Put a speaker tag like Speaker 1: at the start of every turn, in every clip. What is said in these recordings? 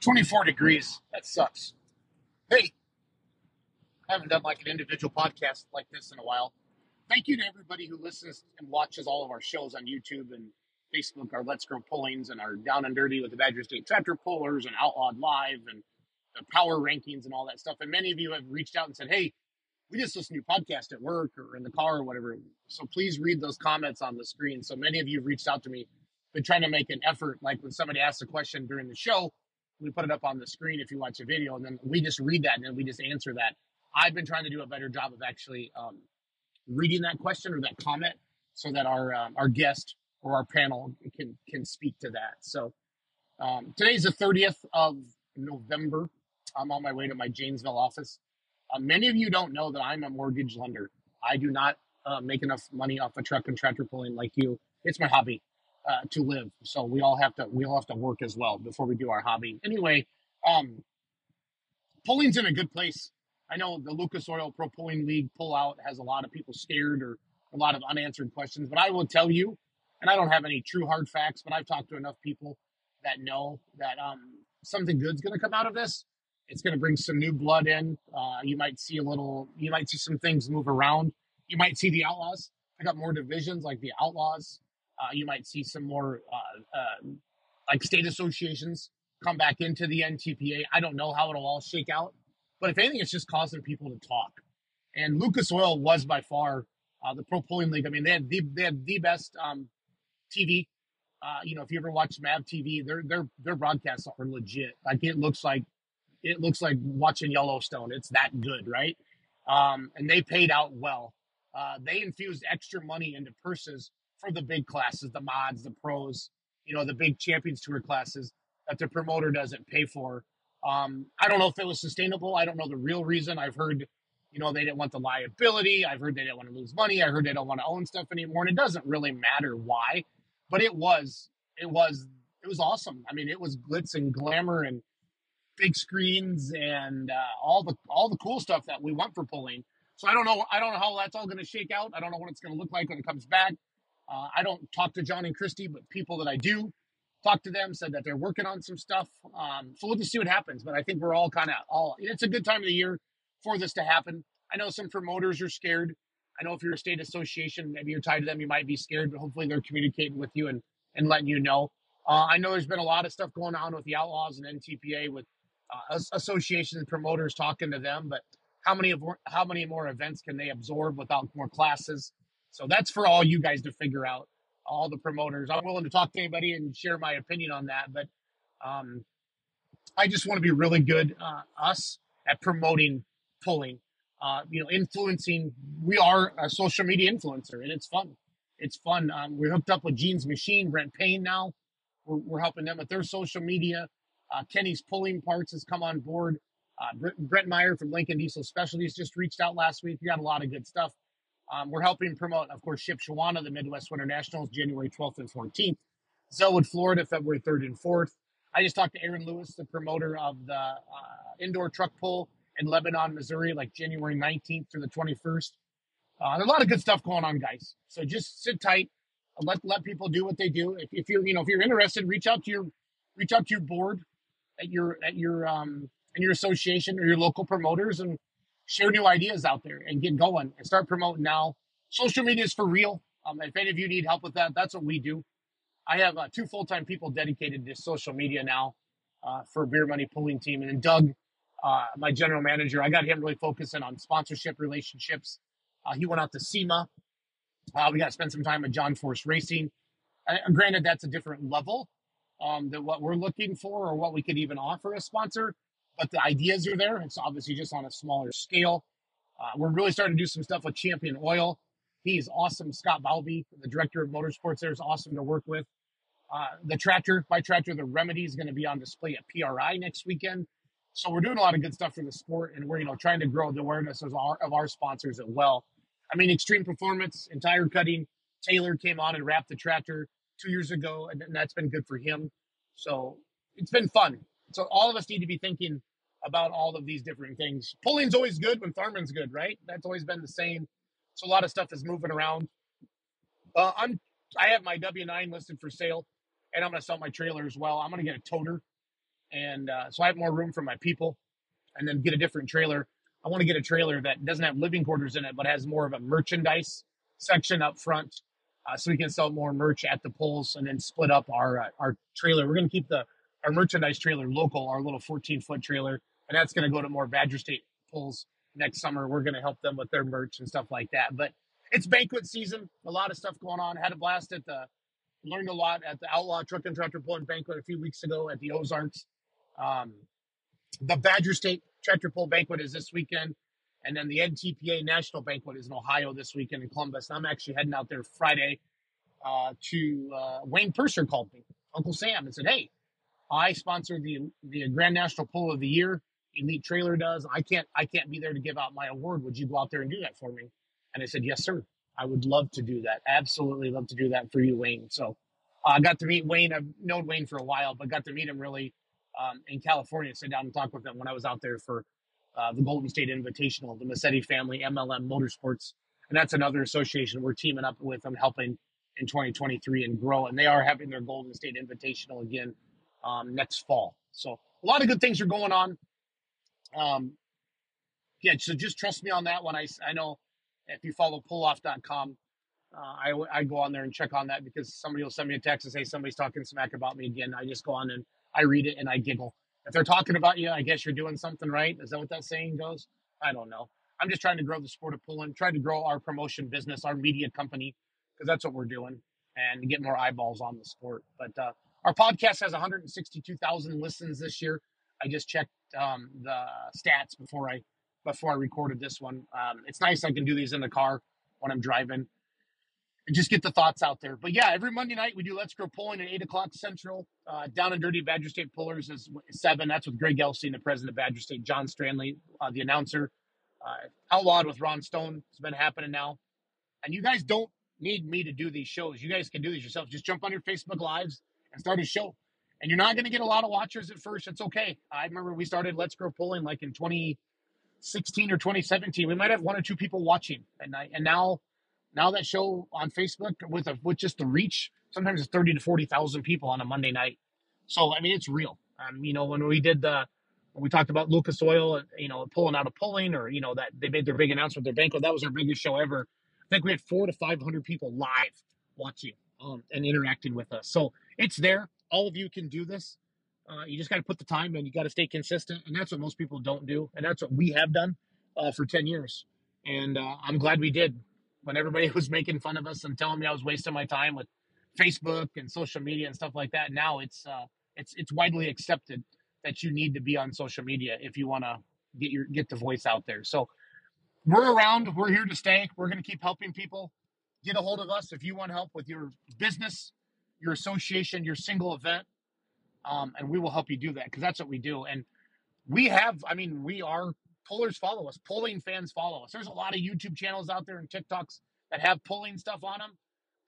Speaker 1: 24 degrees. That sucks. Hey, I haven't done like an individual podcast like this in a while. Thank you to everybody who listens and watches all of our shows on YouTube and Facebook, our Let's Grow pullings and our Down and Dirty with the Badger State Tractor Pullers and Outlawed Live and the power rankings and all that stuff. And many of you have reached out and said, hey, we just listened to your podcast at work or in the car or whatever. So please read those comments on the screen. So many of you have reached out to me, been trying to make an effort. Like when somebody asks a question during the show, we put it up on the screen if you watch a video, and then we just read that and then we just answer that. I've been trying to do a better job of actually um, reading that question or that comment so that our um, our guest or our panel can can speak to that. So um, today's the 30th of November. I'm on my way to my Janesville office. Uh, many of you don't know that I'm a mortgage lender. I do not uh, make enough money off a truck and tractor pulling like you. It's my hobby uh, to live. So we all have to we all have to work as well before we do our hobby. Anyway, um, pulling's in a good place. I know the Lucas Oil Pro Pulling League pullout has a lot of people scared or a lot of unanswered questions, but I will tell you, and I don't have any true hard facts, but I've talked to enough people that know that um, something good's going to come out of this. It's going to bring some new blood in. Uh, you might see a little, you might see some things move around. You might see the Outlaws pick up more divisions like the Outlaws. Uh, you might see some more uh, uh, like state associations come back into the NTPA. I don't know how it'll all shake out, but if anything, it's just causing people to talk. And Lucas Oil was by far uh, the Pro Pulling League. I mean, they had the they had the best um, TV. You know, if you ever watch Mav TV, their their their broadcasts are legit. Like it looks like it looks like watching Yellowstone. It's that good, right? Um, and they paid out well. Uh, they infused extra money into purses for the big classes, the mods, the pros, you know, the big Champions Tour classes that the promoter doesn't pay for. Um, I don't know if it was sustainable. I don't know the real reason. I've heard, you know, they didn't want the liability. I've heard they didn't want to lose money. I heard they don't want to own stuff anymore. And it doesn't really matter why, but it was, it was, it was awesome. I mean, it was glitz and glamour and big screens and uh, all the all the cool stuff that we want for pulling. So I don't know. I don't know how that's all going to shake out. I don't know what it's going to look like when it comes back. Uh, I don't talk to John and Christy, but people that I do talk to them said that they're working on some stuff. Um, so we'll just see what happens. But I think we're all kind of all. It's a good time of the year for this to happen. I know some promoters are scared. I know if you're a state association, maybe you're tied to them, you might be scared, but hopefully they're communicating with you and and letting you know. Uh, I know there's been a lot of stuff going on with the Outlaws and NTPA with uh, associations and promoters talking to them, but how many of how many more events can they absorb without more classes? So that's for all you guys to figure out. All the promoters. I'm willing to talk to anybody and share my opinion on that, but um, I just want to be really good uh, us at promoting pulling. Uh, you know, influencing. We are a social media influencer, and it's fun. It's fun. Um, we're hooked up with Gene's Machine, Brent Payne now. We're, we're helping them with their social media. Uh, Kenny's Pulling Parts has come on board. Uh, Brent Meyer from Lincoln Diesel Specialties just reached out last week. We got a lot of good stuff. Um, we're helping promote, of course, Shipshewana, the Midwest Winter Nationals, January 12th and 14th. Zellwood, Florida, February 3rd and 4th. I just talked to Aaron Lewis, the promoter of the uh, indoor truck pull in Lebanon, Missouri, like January 19th through the 21st. Uh, there's a lot of good stuff going on, guys. So just sit tight. Let let people do what they do. If, if you're you know if you're interested, reach out to your reach out to your board at your at your um in your association or your local promoters and share new ideas out there and get going and start promoting now. Social media is for real. Um, if any of you need help with that, that's what we do. I have uh, two full time people dedicated to social media now uh, for Beer Money Pulling Team, and then Doug, uh, my general manager, I got him really focusing on sponsorship relationships. Uh, he went out to SEMA. Uh, we got to spend some time with John Force Racing. Granted, that's a different level um, than what we're looking for or what we could even offer a sponsor. But the ideas are there. It's obviously just on a smaller scale. Uh, we're really starting to do some stuff with Champion Oil. He's awesome. Scott Balby, the director of motorsports, there is awesome to work with. Uh, the tractor, by tractor, the remedy is going to be on display at PRI next weekend. So we're doing a lot of good stuff for the sport, and we're you know trying to grow the awareness of our of our sponsors as well. I mean, Extreme Performance and tire cutting. Taylor came on and wrapped the tractor two years ago, and that's been good for him. So it's been fun. So all of us need to be thinking about all of these different things. Pulling's always good when Thurman's good, right? That's always been the same. So a lot of stuff is moving around. Uh, I'm I have my W9 listed for sale, and I'm going to sell my trailer as well. I'm going to get a toter. and uh, so I have more room for my people, and then get a different trailer. I want to get a trailer that doesn't have living quarters in it, but has more of a merchandise section up front, uh, so we can sell more merch at the polls, and then split up our uh, our trailer. We're going to keep the our merchandise trailer local, our little 14 foot trailer, and that's going to go to more Badger State pulls next summer. We're going to help them with their merch and stuff like that. But it's banquet season, a lot of stuff going on. Had a blast at the learned a lot at the Outlaw Truck and Tractor Pulling Banquet a few weeks ago at the Ozarks. Um, the Badger State Tractor Pull Banquet is this weekend, and then the NTPA National Banquet is in Ohio this weekend in Columbus. And I'm actually heading out there Friday uh, to uh, Wayne Purser called me, Uncle Sam, and said, "Hey, I sponsor the the Grand National Pull of the Year. Elite Trailer does. I can't I can't be there to give out my award. Would you go out there and do that for me?" And I said, "Yes, sir. I would love to do that. Absolutely love to do that for you, Wayne." So uh, I got to meet Wayne. I've known Wayne for a while, but got to meet him really um, in California. Sit down and talk with him when I was out there for uh, the Golden State Invitational, the Massetti family, MLM Motorsports, and that's another association we're teaming up with them, helping in 2023 and grow. And they are having their Golden State Invitational again um, next fall. So a lot of good things are going on. Um, yeah, so just trust me on that one. I, I know if you follow pulloff.com, uh, I, I go on there and check on that because somebody will send me a text and say somebody's talking smack about me again. I just go on and I read it and I giggle. If they're talking about you, I guess you're doing something right. Is that what that saying goes? I don't know. I'm just trying to grow the sport of pulling, trying to grow our promotion business, our media company, because that's what we're doing, and get more eyeballs on the sport. But uh, our podcast has 162,000 listens this year. I just checked um, the stats before I before I recorded this one. Um, it's nice I can do these in the car when I'm driving and just get the thoughts out there. But yeah, every Monday night we do Let's Grow Pulling at eight o'clock Central. Uh, down and dirty Badger State Pullers is seven. That's with Greg Elsing, the president of Badger State. John Stranley, uh, the announcer. Uh, Outlawed with Ron Stone has been happening now, and you guys don't need me to do these shows. You guys can do these yourself. Just jump on your Facebook lives and start a show. And you're not going to get a lot of watchers at first. It's okay. I remember we started Let's Grow Pulling like in 2016 or 2017. We might have one or two people watching, and I, and now now that show on Facebook with a with just the reach, sometimes it's 30 to 40,000 people on a Monday night. So I mean, it's real. Um, you know, when we did the we talked about Lucas Oil, you know, pulling out of pulling, or you know that they made their big announcement, their banquet. That was our biggest show ever. I think we had four to 500 people live watching um, and interacting with us. So it's there. All of you can do this. Uh, you just got to put the time in. You got to stay consistent, and that's what most people don't do, and that's what we have done uh, for 10 years. And uh, I'm glad we did. When everybody was making fun of us and telling me I was wasting my time with Facebook and social media and stuff like that, now it's uh, it's it's widely accepted that you need to be on social media if you want to get your get the voice out there. So we're around. We're here to stay. We're going to keep helping people. Get a hold of us if you want help with your business, your association, your single event, um, and we will help you do that because that's what we do. And we have, I mean, we are pullers follow us, pulling fans follow us. There's a lot of YouTube channels out there and TikToks that have pulling stuff on them.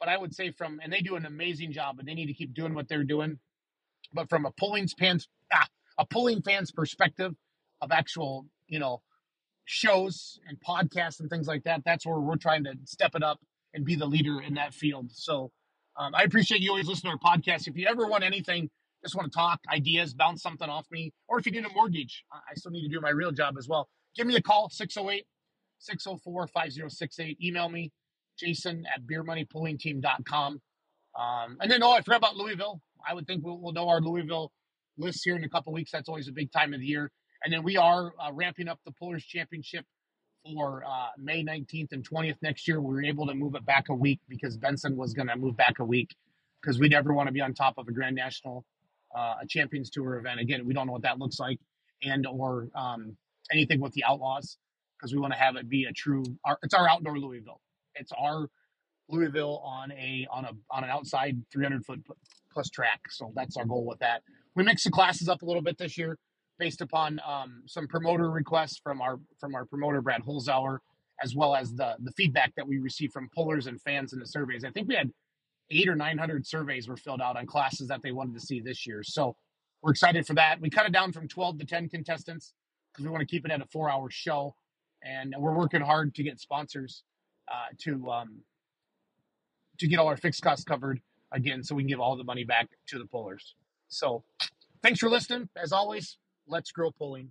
Speaker 1: But I would say from, and they do an amazing job, and they need to keep doing what they're doing. But from a pulling fans, ah, a pulling fans perspective of actual, you know, shows and podcasts and things like that. That's where we're trying to step it up and be the leader in that field. So um, I appreciate you always listening to our podcast. If you ever want anything, just want to talk, ideas, bounce something off me, or if you need a mortgage, I still need to do my real job as well. Give me a call, 608 604 5068. Email me, jason at beermoneypullingteam.com. Um, and then, oh, I forgot about Louisville. I would think we'll, we'll know our Louisville list here in a couple weeks. That's always a big time of the year. And then we are uh, ramping up the Pullers Championship for uh, May 19th and 20th next year. We were able to move it back a week because Benson was going to move back a week because we never want to be on top of a Grand National, uh, a Champions Tour event. Again, we don't know what that looks like and or um, anything with the Outlaws because we want to have it be a true. Our, it's our outdoor Louisville. It's our Louisville on a on a on an outside 300 foot plus track. So that's our goal with that. We mix the classes up a little bit this year based upon um, some promoter requests from our from our promoter Brad Holzauer, as well as the the feedback that we received from pullers and fans in the surveys. I think we had eight or nine hundred surveys were filled out on classes that they wanted to see this year. So we're excited for that. We cut it down from twelve to ten contestants because we want to keep it at a four hour show, and we're working hard to get sponsors uh, to um, to get all our fixed costs covered again, so we can give all the money back to the pullers. So Thanks for listening. As always, let's grow pulling.